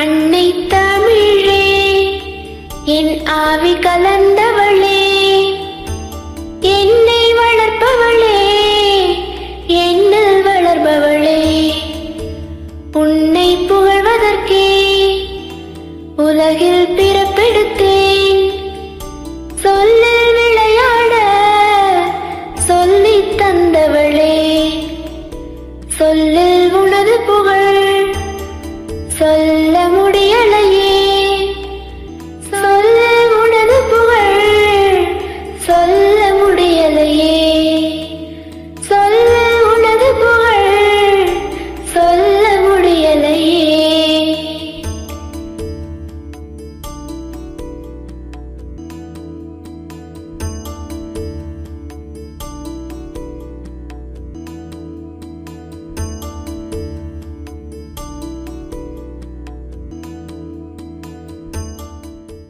அன்னை தமிழே என் ஆவி கலந்தவளே என்னை வளர்ப்பவளே என்னில் வளர்பவளே உன்னை புகழ்வதற்கே உலகில் பிறப்பெடுத்தேன். சொல்லில் விளையாட சொல்லி தந்தவளே. சொல்லில் உனது புகழ்